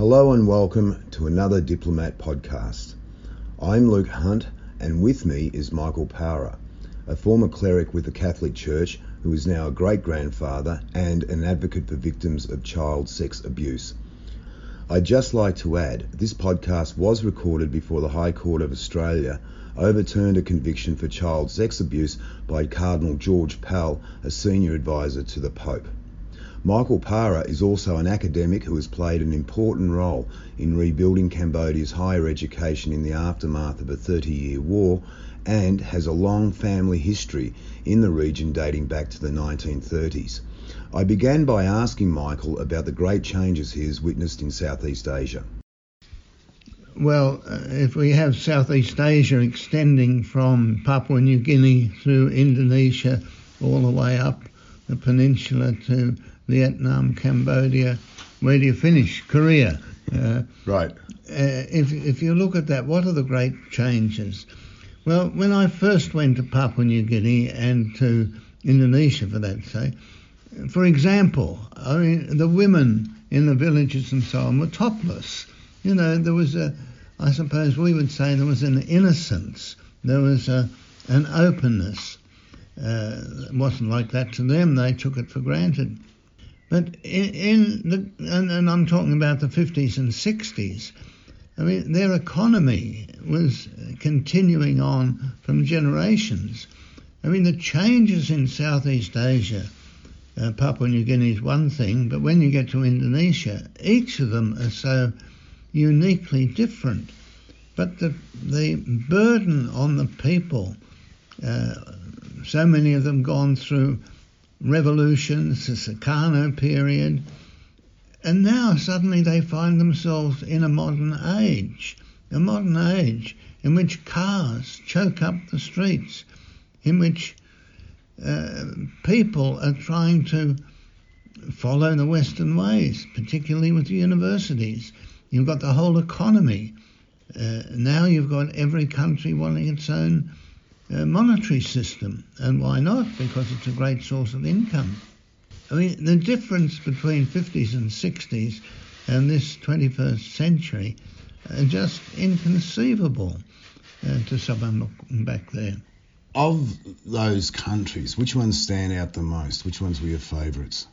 Hello and welcome to another Diplomat podcast. I'm Luke Hunt, and with me is Michael Parer, a former cleric with the Catholic Church who is now a great grandfather and an advocate for victims of child sex abuse. I'd just like to add this podcast was recorded before the High Court of Australia overturned a conviction for child sex abuse by Cardinal George Pell, a senior advisor to the Pope. Michael Parer is also an academic who has played an important role in rebuilding Cambodia's higher education in the aftermath of a 30 year war and has a long family history in the region dating back to the 1930s. I began by asking Michael about the great changes he has witnessed in Southeast Asia. Well, uh, if we have Southeast Asia extending from Papua New Guinea through Indonesia all the way up the peninsula to Vietnam, Cambodia. Where do you finish? Korea. Uh, right. Uh, if, if you look at that, what are the great changes? Well, when I first went to Papua New Guinea and to Indonesia, for that sake, for example, I mean, the women in the villages and so on were topless. You know, there was a, I suppose we would say there was an innocence, there was a, an openness. Uh, it wasn't like that to them, they took it for granted. But in, in the, and, and, I'm talking about the 50s and 60s, I mean, their economy was continuing on from generations. I mean, the changes in Southeast Asia, uh, Papua New Guinea is one thing, but when you get to Indonesia, each of them are so uniquely different. But the, the burden on the people, uh, so many of them gone through revolutions, the Sukarno period, and now suddenly they find themselves in a modern age, a modern age in which cars choke up the streets, in which uh, people are trying to follow the Western ways, particularly with the universities. You've got the whole economy. Uh, now you've got every country wanting its own uh, monetary system. And why not? Because it's a great source of income. I mean, the difference between 50s and 60s and this 21st century are just inconceivable uh, to someone looking back there. Of those countries, which ones stand out the most? Which ones were your favourites?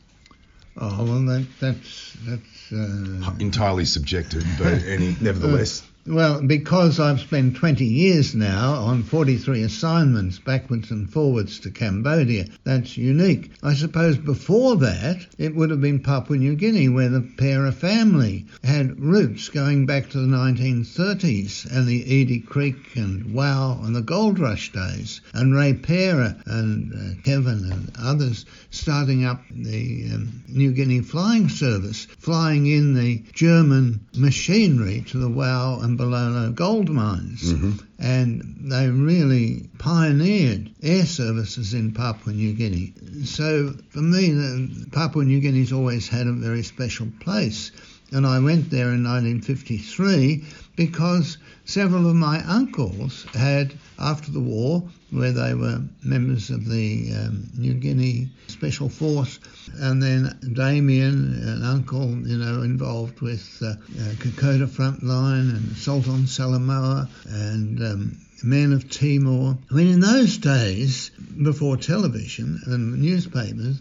Oh well, that, that's that's uh, entirely subjective, but any nevertheless. Well, because I've spent 20 years now on 43 assignments backwards and forwards to Cambodia, that's unique. I suppose before that, it would have been Papua New Guinea, where the Parer family had roots going back to the 1930s and the Edie Creek and Wau and the Gold Rush days, and Ray Parer and uh, Kevin and others starting up the um, New Guinea Flying Service, flying in the German machinery to the Wau and Bulolo gold mines. Mm-hmm. And they really pioneered air services in Papua New Guinea. So for me, Papua New Guinea's always had a very special place. And I went there in 1953 because several of my uncles had, after the war, where they were members of the um, New Guinea Special Force, and then Damien, an uncle, you know, involved with uh, uh, Kokoda Frontline and Assault on Salamaua and um, Men of Timor. I mean, in those days, before television and newspapers,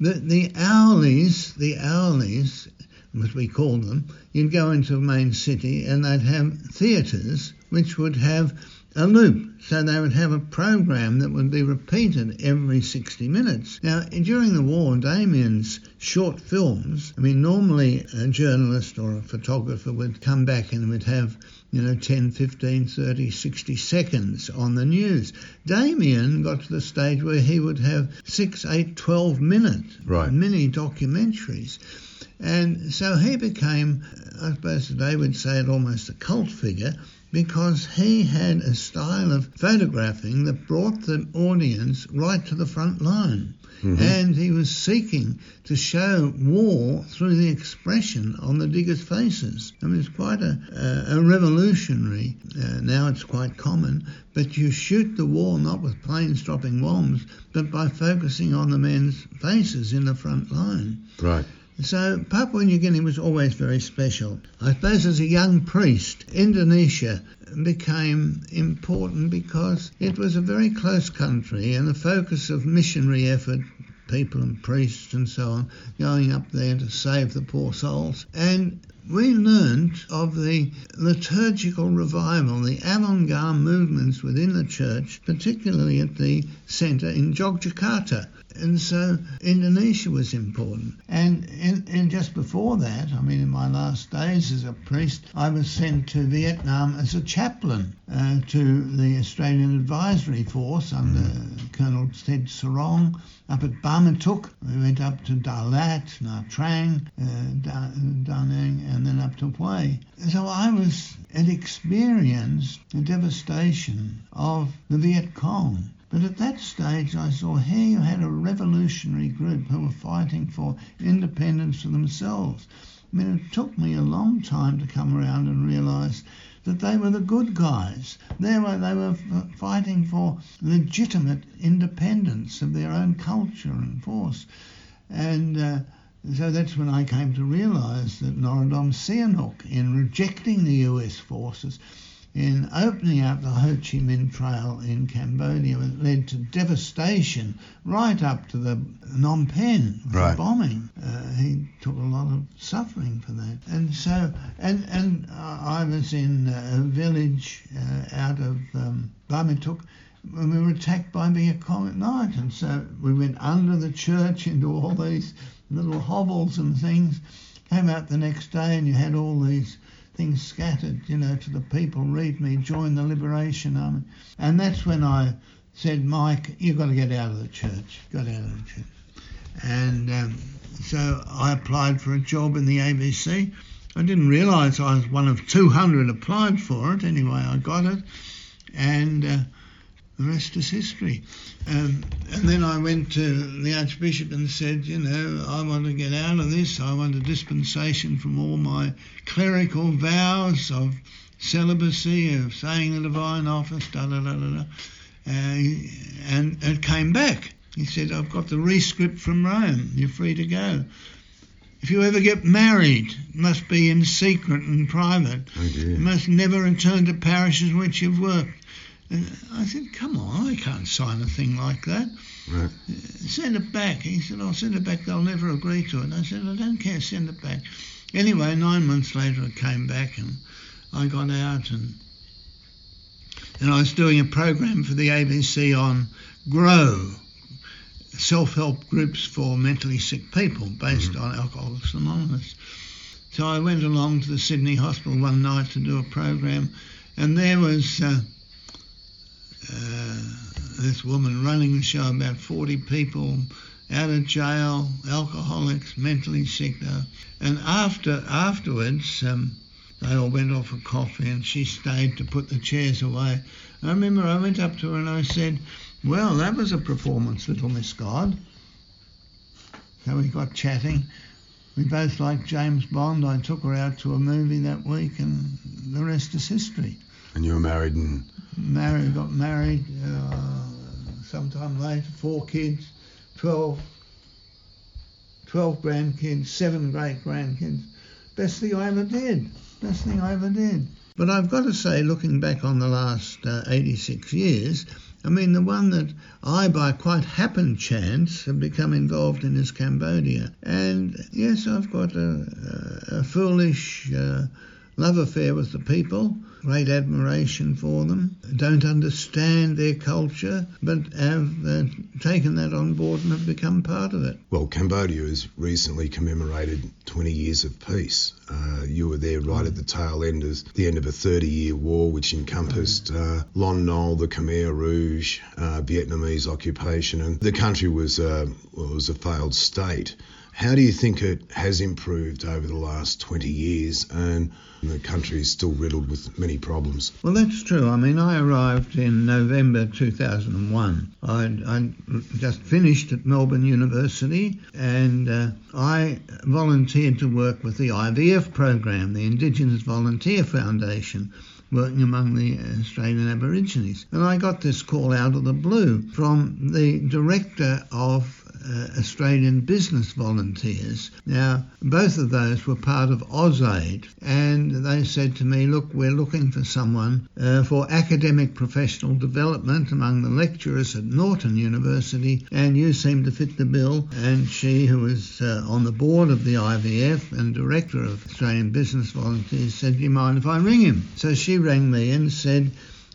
the, the the owlies as we call them, you'd go into a main city and they'd have theatres which would have a loop. So they would have a program that would be repeated every 60 minutes. Now, during the war, Damien's short films, I mean, normally a journalist or a photographer would come back and would have, you know, 10, 15, 30, 60 seconds on the news. Damien got to the stage where he would have 6, 8, 12 minute right. mini documentaries. And so he became, I suppose today would say it almost a cult figure because he had a style of photographing that brought the audience right to the front line. Mm-hmm. And he was seeking to show war through the expression on the diggers' faces. I mean, it's quite a, a, a revolutionary. Uh, now it's quite common, but you shoot the war not with planes dropping bombs, but by focusing on the men's faces in the front line. Right. So Papua New Guinea was always very special. I suppose as a young priest, Indonesia became important because it was a very close country and a focus of missionary effort people and priests and so on going up there to save the poor souls. And we learnt of the liturgical revival, the avant garde movements within the church, particularly at the centre in Yogyakarta. And so Indonesia was important. And, in, and just before that, I mean, in my last days as a priest, I was sent to Vietnam as a chaplain uh, to the Australian Advisory Force under mm. Colonel Ted Serong up at Ban Me Thuot. We went up to Dalat, Nha Trang, uh, da, Nang, and then up to Hue. So I was had experienced the devastation of the Viet Cong. But at that stage, I saw here you had a revolutionary group who were fighting for independence for themselves. I mean, it took me a long time to come around and realise that they were the good guys. They were, they were fighting for legitimate independence of their own culture and force. And uh, so that's when I came to realise that Norodom Sihanouk, in rejecting the US forces, in opening up the Ho Chi Minh Trail in Cambodia it led to devastation right up to the Phnom Penh right. bombing. Uh, he took a lot of suffering for that. And so, and, and I was in a village uh, out of um, Ban Me Thuot when we were attacked by Viet Cong at night. And so we went under the church into all these little hovels and things. Came out the next day and you had all these things scattered, you know, to the people, read me, join the Liberation Army. And that's when I said, Mike, you've got to get out of the church. Got out of the church. And um, so I applied for a job in the ABC. I didn't realise I was one of 200 applied for it. Anyway, I got it. And uh, the rest is history. Um, and then I went to the Archbishop and said, you know, I want to get out of this. I want a dispensation from all my clerical vows of celibacy, of saying the divine office, da da da da da. Uh, and it came back. He said, I've got the rescript from Rome. You're free to go. If you ever get married, it must be in secret and private. Oh you must never return to parishes in which you've worked. And I said, come on, I can't sign a thing like that. Right. Send it back. He said, I'll send it back. They'll never agree to it. I said, I don't care. Send it back. Anyway, nine months later, I came back and I got out and and I was doing a program for the ABC on Grow, self-help groups for mentally sick people based mm-hmm. on Alcoholics Anonymous. So I went along to the Sydney Hospital one night to do a program, and there was uh, uh, this woman running the show, about 40 people out of jail, alcoholics, mentally sick. Though. And after afterwards, um, they all went off for coffee, and she stayed to put the chairs away. I remember I went up to her and I said, "Well, that was a performance, little Miss God." So we got chatting. We both liked James Bond. I took her out to a movie that week, and the rest is history. And you were married and married, got married uh, sometime later, four kids, 12, 12 grandkids, seven great grandkids. Best thing I ever did. Best thing I ever did. But I've got to say, looking back on the last uh, 86 years, I mean, the one that I, by quite happen chance, have become involved in is Cambodia. And yes, I've got a, a, a foolish uh, love affair with the people great admiration for them, don't understand their culture, but have uh, taken that on board and have become part of it. Well, Cambodia has recently commemorated 20 years of peace. Uh, you were there right at the tail end of the end of a 30 year war, which encompassed uh, Lon Nol, the Khmer Rouge, uh, Vietnamese occupation, and the country was, uh, well, was a failed state. How do you think it has improved over the last 20 years? And the country is still riddled with many problems. Well, that's true. I mean, I arrived in November 2001. I'd, I'd just finished at Melbourne University and uh, I volunteered to work with the IVF program, the Indigenous Volunteer Foundation working among the Australian Aborigines. And I got this call out of the blue from the director of Australian Business Volunteers. Now, both of those were part of AusAid, and they said to me, Look, we're looking for someone uh, for academic professional development among the lecturers at Norton University, and you seem to fit the bill. And she, who was uh, on the board of the IVF and director of Australian Business Volunteers, said, Do you mind if I ring him? So she rang me and said,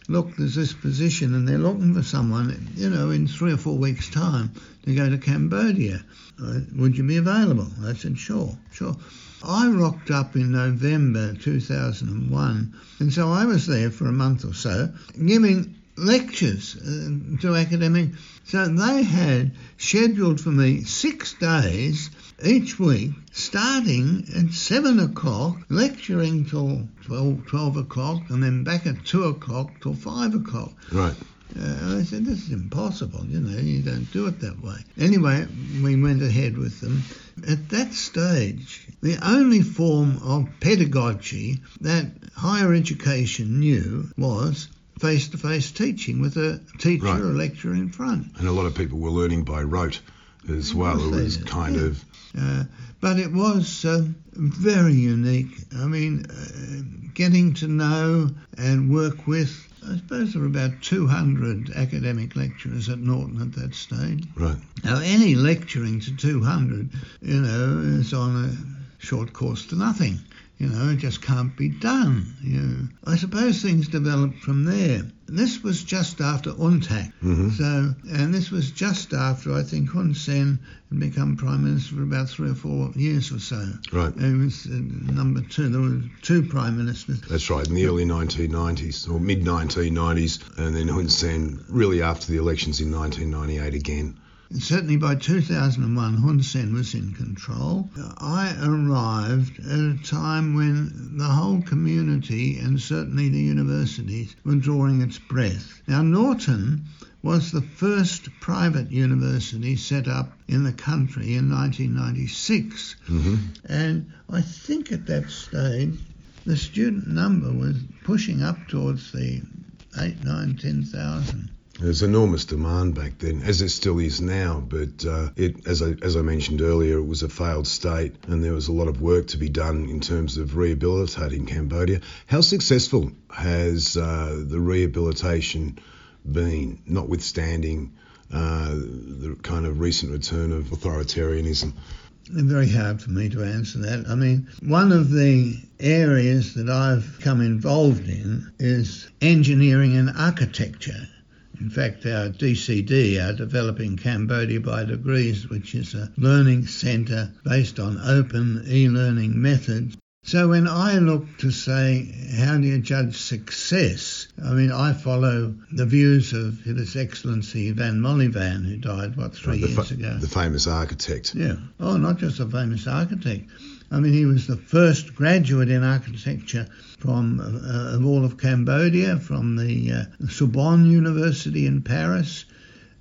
look, there's this position and they're looking for someone, you know, in three or four weeks' time to go to Cambodia. Would you be available? I said, sure, sure. I rocked up in November 2001, and so I was there for a month or so, giving lectures uh, to academic. So they had scheduled for me six days each week, starting at 7 o'clock, lecturing till 12, 12 o'clock, and then back at 2 o'clock till 5 o'clock. Right. Uh, I said, this is impossible, you know, you don't do it that way. Anyway, we went ahead with them. At that stage, the only form of pedagogy that higher education knew was face to face teaching with a teacher right. or lecturer in front. And a lot of people were learning by rote as well. It was kind yeah. of. Uh, but it was uh, very unique. I mean, uh, getting to know and work with I suppose there were about 200 academic lecturers at Norton at that stage. Right. Now, any lecturing to 200, you know, is on a short course to nothing. You know, it just can't be done. You know. I suppose things developed from there. This was just after UNTAC. Mm-hmm. So, and this was just after I think Hun Sen had become prime minister for about three or four years or so. Right. He was uh, number two. There were two prime ministers. That's right, in the early 1990s or mid 1990s, and then Hun Sen really after the elections in 1998 again. And certainly by 2001, Hun Sen was in control. I arrived at a time when the whole community and certainly the universities were drawing its breath. Now, Norton was the first private university set up in the country in 1996. Mm-hmm. And I think at that stage, the student number was pushing up towards the 8, 9, 10,000. There's enormous demand back then, as it still is now. But uh, it, as I as I mentioned earlier, it was a failed state, and there was a lot of work to be done in terms of rehabilitating Cambodia. How successful has uh, the rehabilitation been, notwithstanding uh, the kind of recent return of authoritarianism? Very hard for me to answer that. I mean, one of the areas that I've come involved in is engineering and architecture. In fact, our DCD, our Developing Cambodia by Degrees, which is a learning centre based on open e learning methods. So when I look to say, how do you judge success? I mean, I follow the views of His Excellency Vann Molyvann, who died, what, three years fa- ago? The famous architect. Yeah. Oh, not just a famous architect. I mean, he was the first graduate in architecture from uh, of all of Cambodia, from the uh, Sorbonne University in Paris.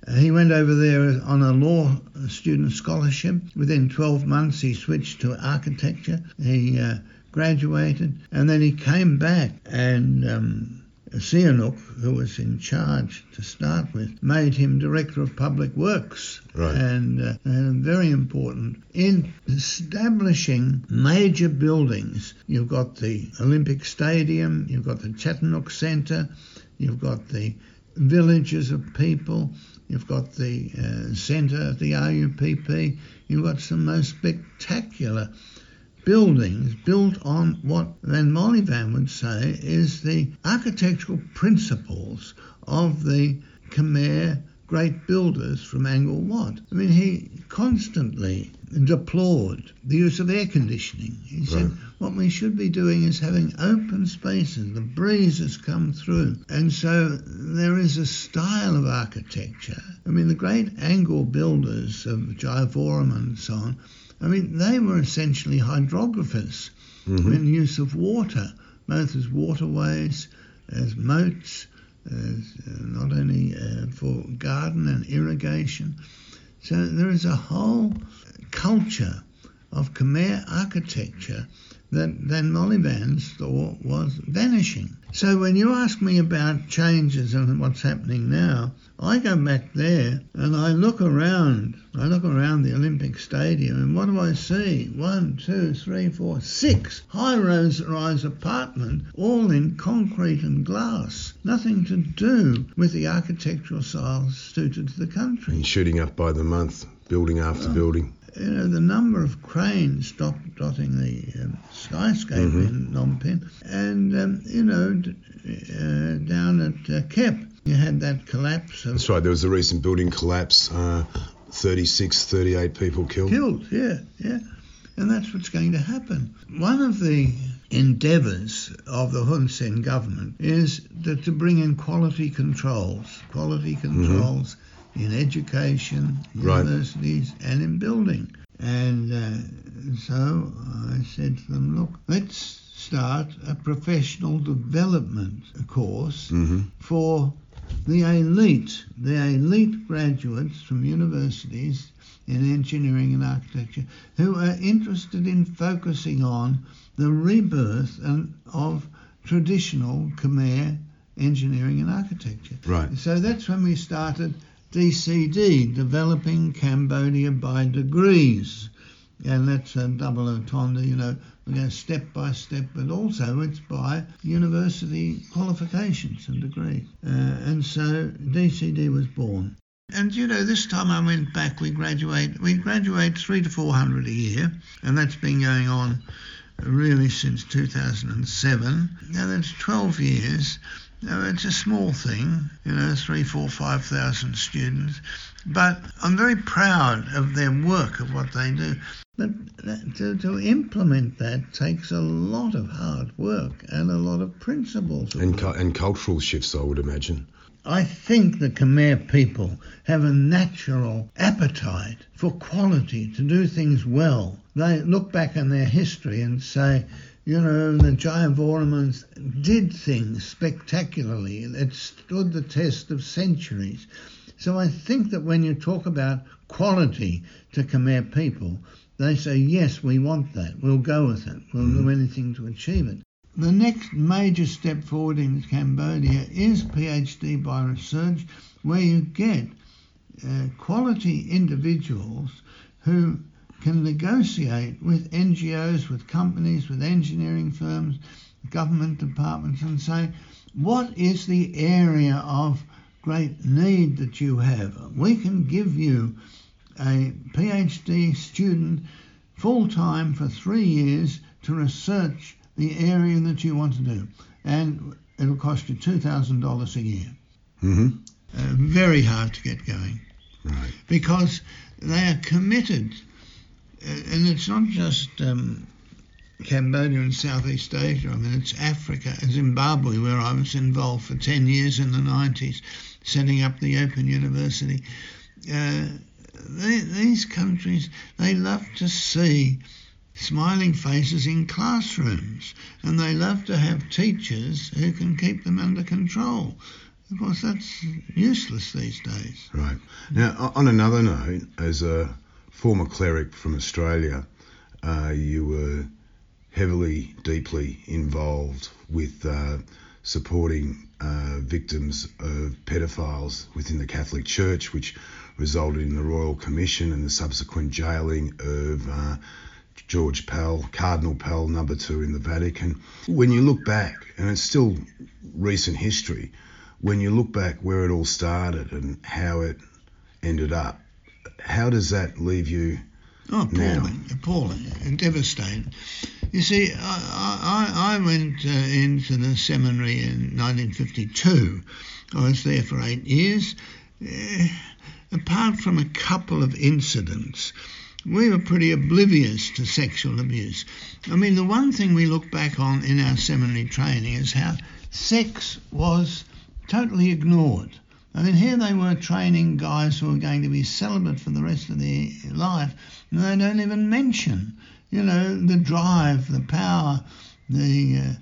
Uh, he went over there on a law student scholarship. Within 12 months, he switched to architecture. He uh, graduated, and then he came back and um, Sihanouk, who was in charge to start with, made him Director of Public Works. Right. And, uh, and very important in establishing major buildings. You've got the Olympic Stadium, you've got the Chattanooga Centre, you've got the villages of people, you've got the uh, centre of the RUPP, you've got some most spectacular buildings built on what Vann Molyvann would say is the architectural principles of the Khmer great builders from Angkor Wat. I mean, he constantly deplored the use of air conditioning. He said, right. what we should be doing is having open spaces, the breezes come through. And so there is a style of architecture. I mean, the great Angkor builders of Jayavarman and so on I mean, they were essentially hydrographers mm-hmm. in use of water, both as waterways, as moats, as, uh, not only uh, for garden and irrigation. So there is a whole culture of Khmer architecture that Vann Molyvann's thought was vanishing. So when you ask me about changes and what's happening now, I go back there and I look around. I look around the Olympic Stadium and what do I see? One, two, three, four, six high-rise apartment, all in concrete and glass. Nothing to do with the architectural styles suited to the country. And shooting up by the month, building after Oh. building. You know, the number of cranes dot, dotting the um, skyscape Mhm. in Phnom Penh, and um, you know, d- uh, down at uh, Kep, you had that collapse of That's right. There was a recent building collapse. Uh, 36, 38 people killed. killed. Yeah, yeah, and that's what's going to happen. One of the endeavours of the Hun Sen government is that to bring in quality controls, quality controls in education, Right. universities, and in building. And uh, so I said to them, look, let's start a professional development course hmm for the elite, the elite graduates from universities in engineering and architecture who are interested in focusing on the rebirth and, of traditional Khmer engineering and architecture. Right. So that's when we started DCD, Developing Cambodia by Degrees. And that's a double entendre, you know, we go step by step, but also it's by university qualifications and degrees. Uh, and so DCD was born. And you know, this time I went back, we graduate, we graduate three to four hundred a year, and that's been going on really since 2007. Now that's 12 years. Now it's a small thing, you know, three, four, five thousand students, but I'm very proud of their work, of what they do. But that, to, to implement that takes a lot of hard work and a lot of principles. of And, cu- and cultural shifts, I would imagine. I think the Khmer people have a natural appetite for quality, to do things well. They look back on their history and say, you know, the giant Jayavarmans did things spectacularly. It stood the test of centuries. So I think that when you talk about quality to Khmer people, they say, yes, we want that. We'll go with it. We'll do anything to achieve it. The next major step forward in Cambodia is PhD by research, where you get uh, quality individuals who can negotiate with NGOs, with companies, with engineering firms, government departments, and say, what is the area of great need that you have? We can give you a PhD student full time for three years to research the area that you want to do, and it'll cost you $2,000 a year. hmm Uh, very hard to get going Right. because they are committed, and it's not just um, Cambodia and Southeast Asia. I mean, it's Africa, Zimbabwe, where I was involved for 10 years in the 90s, setting up the Open University. Uh, they, these countries, they love to see smiling faces in classrooms, and they love to have teachers who can keep them under control. Of course, that's useless these days. Right. Now, on another note, as a former cleric from Australia, uh, you were heavily, deeply involved with uh, supporting uh, victims of pedophiles within the Catholic Church, which resulted in the Royal Commission and the subsequent jailing of uh, George Pell, Cardinal Pell, number two in the Vatican. When you look back, and it's still recent history, when you look back where it all started and how it ended up, how does that leave you? Oh, now. appalling, appalling, and devastating. You see, I, I, I went uh, into the seminary in 1952. I was there for eight years. Uh, apart from a couple of incidents, we were pretty oblivious to sexual abuse. I mean, the one thing we look back on in our seminary training is how sex was totally ignored. I mean, here they were training guys who were going to be celibate for the rest of their life, and they don't even mention, you know, the drive, the power, the uh,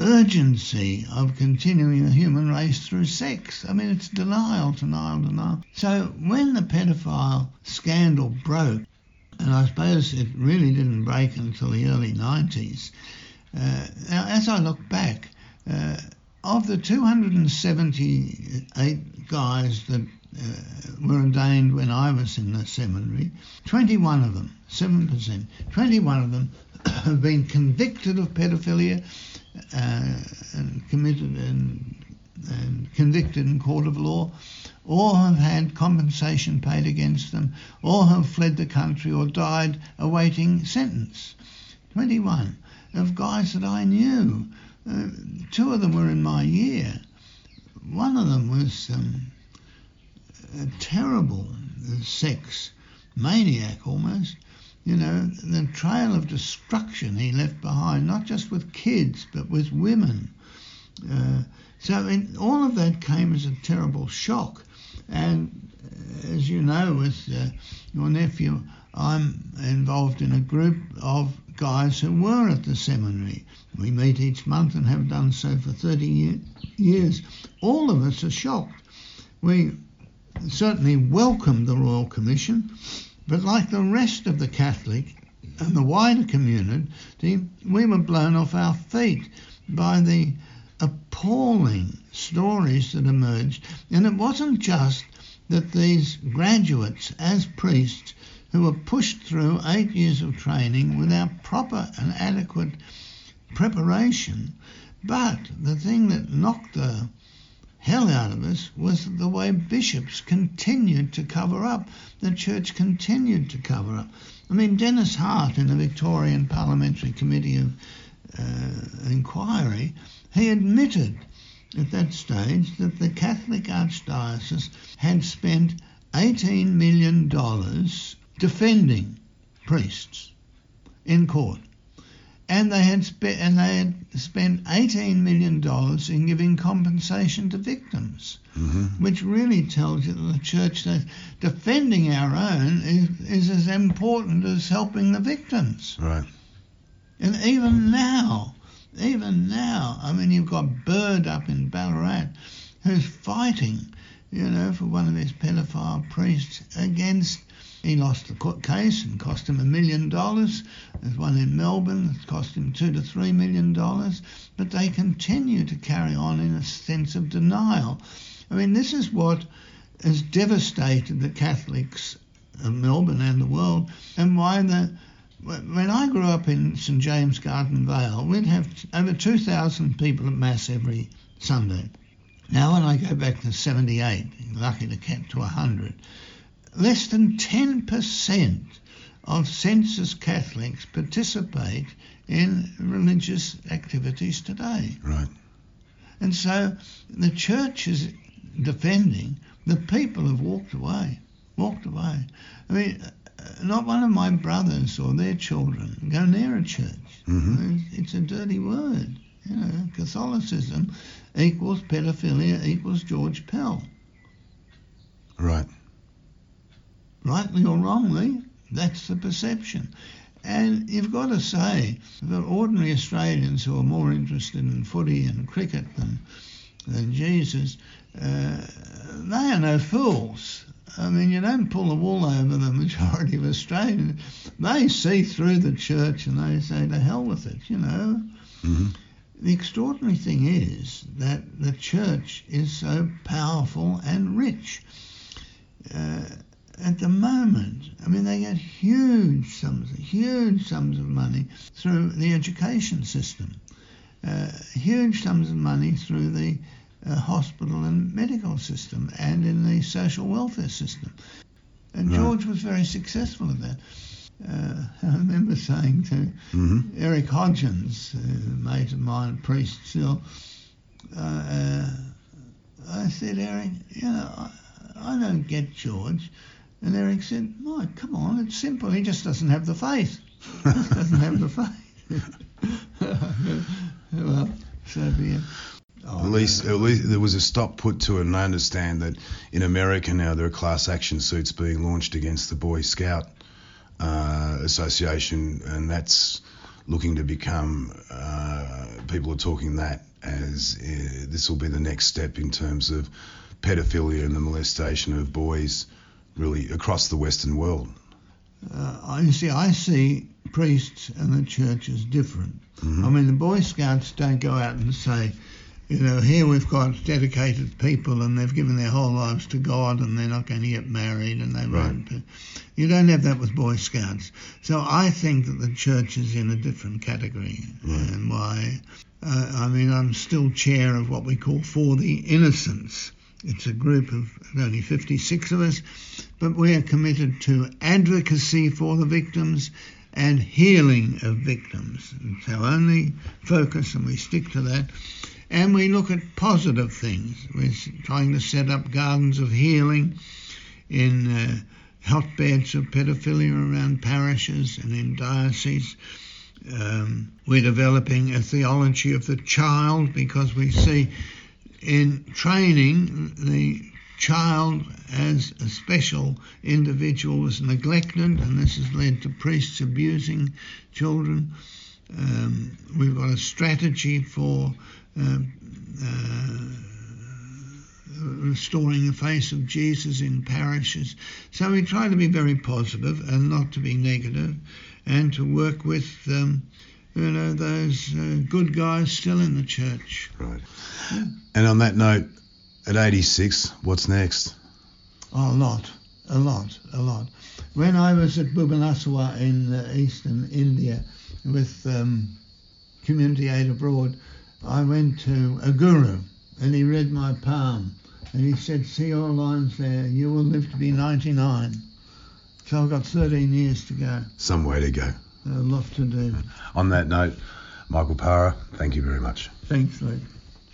urgency of continuing the human race through sex. I mean, it's denial, denial, denial. So when the pedophile scandal broke, and I suppose it really didn't break until the early 90s. Uh, now, as I look back, uh, of the 278 guys that uh, were ordained when I was in the seminary, 21 of them, 7%, 21 of them have been convicted of pedophilia uh, and committed and, and convicted in court of law, or have had compensation paid against them, or have fled the country or died awaiting sentence. 21 of guys that I knew. Uh, two of them were in my year. One of them was um, a terrible sex maniac almost. You know, the trail of destruction he left behind, not just with kids, but with women. Uh, so in, all of that came as a terrible shock. And uh, as you know, with uh, your nephew, I'm involved in a group of guys who were at the seminary. We meet each month and have done so for 30 year, years. All of us are shocked. We certainly welcomed the Royal Commission, but like the rest of the Catholic and the wider community, we were blown off our feet by the appalling stories that emerged. And it wasn't just that these graduates, as priests, who were pushed through eight years of training without proper and adequate preparation, but the thing that knocked the hell out of us was the way bishops continued to cover up. The church continued to cover up. I mean, Denis Hart in the Victorian Parliamentary Committee of uh, Inquiry, he admitted at that stage that the Catholic Archdiocese had spent $18 million defending priests in court and they had spent and they had spent 18 million dollars in giving compensation to victims, mm-hmm. which really tells you that the church says defending our own is, is as important as helping the victims. Right. And even now, even now, I mean, you've got Bird up in Ballarat who's fighting, you know, for one of his pedophile priests against he lost the court case and cost him a million dollars. There's one in Melbourne that cost him two to three million dollars. But they continue to carry on in a sense of denial. I mean, this is what has devastated the Catholics of Melbourne and the world, and why the when I grew up in St James Garden Vale, we'd have over 2,000 people at Mass every Sunday. Now, when I go back to 78, lucky to get to 100, less than 10% of census Catholics participate in religious activities today. Right. And so the church is defending, the people have walked away, walked away. I mean, not one of my brothers or their children go near a church. Mm-hmm. It's a dirty word. You know, Catholicism equals pedophilia equals George Pell. Right rightly or wrongly, that's the perception. And you've got to say that ordinary Australians who are more interested in footy and cricket than, than Jesus, uh, they are no fools. I mean, you don't pull the wool over the majority of Australians. They see through the church and they say, to hell with it, you know. Mm-hmm. The extraordinary thing is that the church is so powerful and rich. Uh, at the moment, I mean, they get huge sums, huge sums of money through the education system, uh, huge sums of money through the uh, hospital and medical system, and in the social welfare system. And right. George was very successful at that. Uh, I remember saying to mm-hmm. Eric Hodgins, a mate of mine, priest still, uh, uh, I said, Eric, you know, I, I don't get George. And Eric said, "Mike, come on, it's simple. He just doesn't have the faith. Just doesn't have the faith." well, so be it. Oh, at least, at least there was a stop put to it, and I understand that in America now there are class action suits being launched against the Boy Scout uh, Association, and that's looking to become. Uh, people are talking that as uh, this will be the next step in terms of pedophilia and the molestation of boys really across the Western world. Uh, you see, I see priests and the church as different. Mhm. I mean, the Boy Scouts don't go out and say, you know, here we've got dedicated people and they've given their whole lives to God and they're not going to get married and they Right. won't. You don't have that with Boy Scouts. So I think that the church is in a different category. Right. And why? Uh, I mean, I'm still chair of what we call For the Innocents. It's a group of only 56 of us, but we are committed to advocacy for the victims and healing of victims. It's our only focus, and we stick to that. And we look at positive things. We're trying to set up gardens of healing in uh, hotbeds of pedophilia around parishes and in dioceses. Um, we're developing a theology of the child because we see in training the child as a special individual was neglected, and this has led to priests abusing children. Um, we've got a strategy for um, uh, restoring the face of Jesus in parishes. So we try to be very positive and not to be negative, and to work with um, you know those uh, good guys still in the church. Right. And on that note, at 86, what's next? A lot, a lot, a lot. When I was at Bhubaneswar in uh, eastern India with um, Community Aid Abroad, I went to a guru and he read my palm and he said, See all lines there, you will live to be 99. So I've got 13 years to go. Some way to go. Uh, A lot to do. On that note, Michael Parer, thank you very much. Thanks, Luke.